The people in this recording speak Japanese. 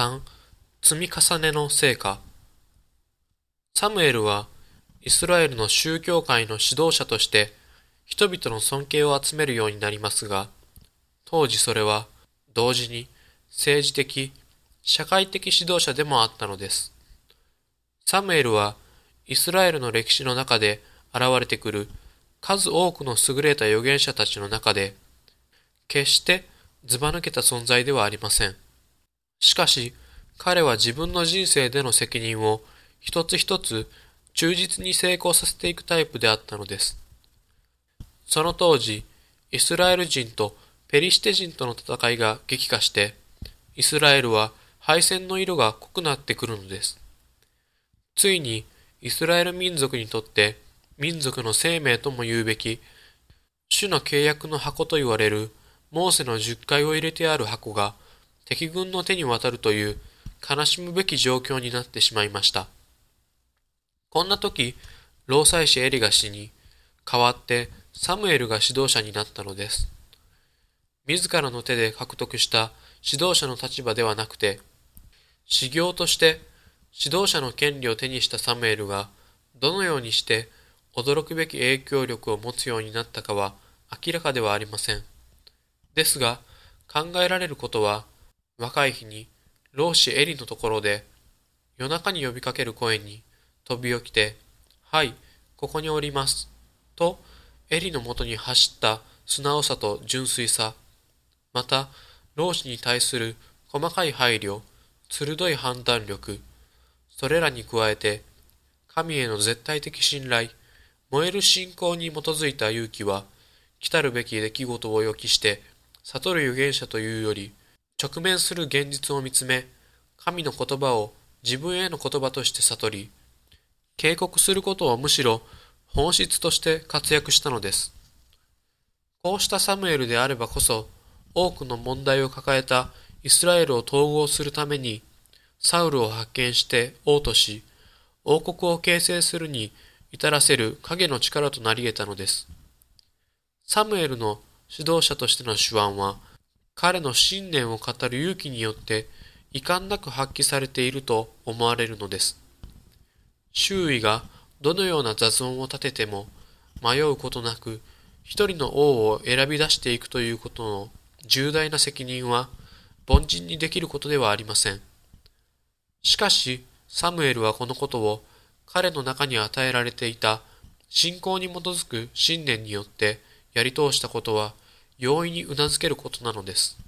3. 積み重ねの成果サムエルはイスラエルの宗教界の指導者として人々の尊敬を集めるようになりますが、当時それは同時に政治的、社会的指導者でもあったのです。サムエルはイスラエルの歴史の中で現れてくる数多くの優れた預言者たちの中で、決してずば抜けた存在ではありません。しかし、彼は自分の人生での責任を一つ一つ忠実に成功させていくタイプであったのです。その当時、イスラエル人とペリシテ人との戦いが激化して、イスラエルは敗戦の色が濃くなってくるのです。ついに、イスラエル民族にとって民族の生命とも言うべき、主の契約の箱と言われるモーセの十回を入れてある箱が敵軍の手に渡るという悲しむべき状況になってしまいました。こんな時、労災師エリが死に、代わってサムエルが指導者になったのです。自らの手で獲得した指導者の立場ではなくて、修行として指導者の権利を手にしたサムエルが、どのようにして驚くべき影響力を持つようになったかは明らかではありません。ですが、考えられることは、若い日に老子エリのところで、夜中に呼びかける声に飛び起きて、はい、ここにおります。とエリのもとに走った素直さと純粋さ、また、老子に対する細かい配慮、鋭い判断力、それらに加えて、神への絶対的信頼、燃える信仰に基づいた勇気は、来たるべき出来事を予期して、悟る預言者というより、直面する現実を見つめ、神の言葉を自分への言葉として悟り、警告することをむしろ本質として活躍したのです。こうしたサムエルであればこそ、多くの問題を抱えたイスラエルを統合するために、サウルを発見して王とし、王国を形成するに至らせる影の力となり得たのです。サムエルの指導者としての手腕は、彼の信念を語る勇気によって遺憾なく発揮されていると思われるのです。周囲がどのような雑音を立てても迷うことなく一人の王を選び出していくということの重大な責任は凡人にできることではありません。しかし、サムエルはこのことを彼の中に与えられていた信仰に基づく信念によってやり通したことは容易に頷けることなのです。